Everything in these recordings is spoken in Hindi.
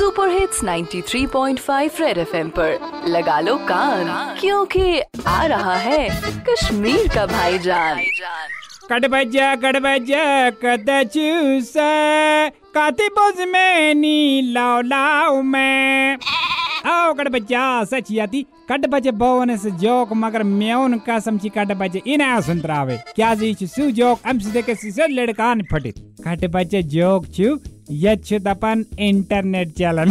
सुपर हिट्स 93.5 रेड एफएम पर। लगा लो कान, क्योंकि आ रहा है कश्मीर का भाईजान। चूस, काती बोझ में नी लाओ लाओ मैं। आओ कड़बजा सच याती कट बजे बोवन से जोक मगर मेउन कसम छी कट बजे इना सुनत्रावे क्या जी छ सु जोक से से लड़कान फटित कट बजे जोक छु ये छु इंटरनेट चलन।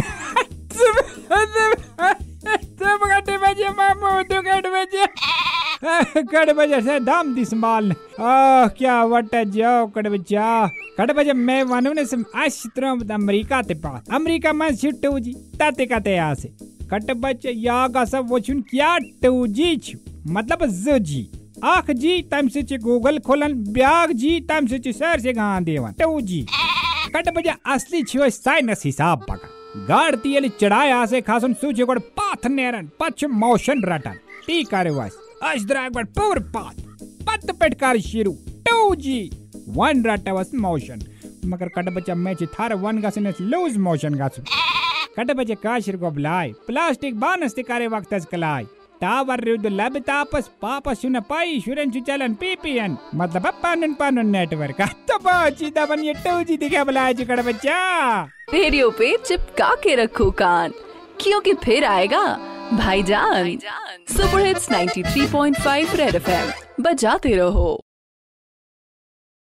सब कट बजे से दाम दी संभाल क्या वट जाओ कट बजा कट बजे मैं वनु ने सम अमेरिका ते पास अमेरिका में छिट्टू जी, ताते काते आसे। कट बचे या सब वचुन क्या टू जी छु। मतलब ज जी। आख जी तम से च गूगल खोलन, ब्याग जी तम से च सर से गां देवन। To ji. कट बजे असली छु साइनस हिसाब पका। गाड़ तियल चढ़ाया से खासन सूचे गोड़ पाथ नेरन पछ मोशन रटन। टी करे वास। अश द्राग बड़ पूर पाथ। पत पेटकार शिरू। टू जी। वन रटवस मोशन। मगर कट बच्चा मैच थार वन गसन लूज मोशन गसन कट बच्चे काशिर को बुलाए प्लास्टिक बानस तिकारे वक्त कलाई टावर रुद लब तापस पापस सुन पाई शुरन चलन पीपीएन मतलब पानन पानन नेटवर्क तो बाची दबन ये टू जी दिखे बुलाए जी कट बच्चा रेडियो पे चिपका के रखो कान क्योंकि फिर आएगा भाईजान सुपर हिट्स 93.5 रेड एफएम बजाते रहो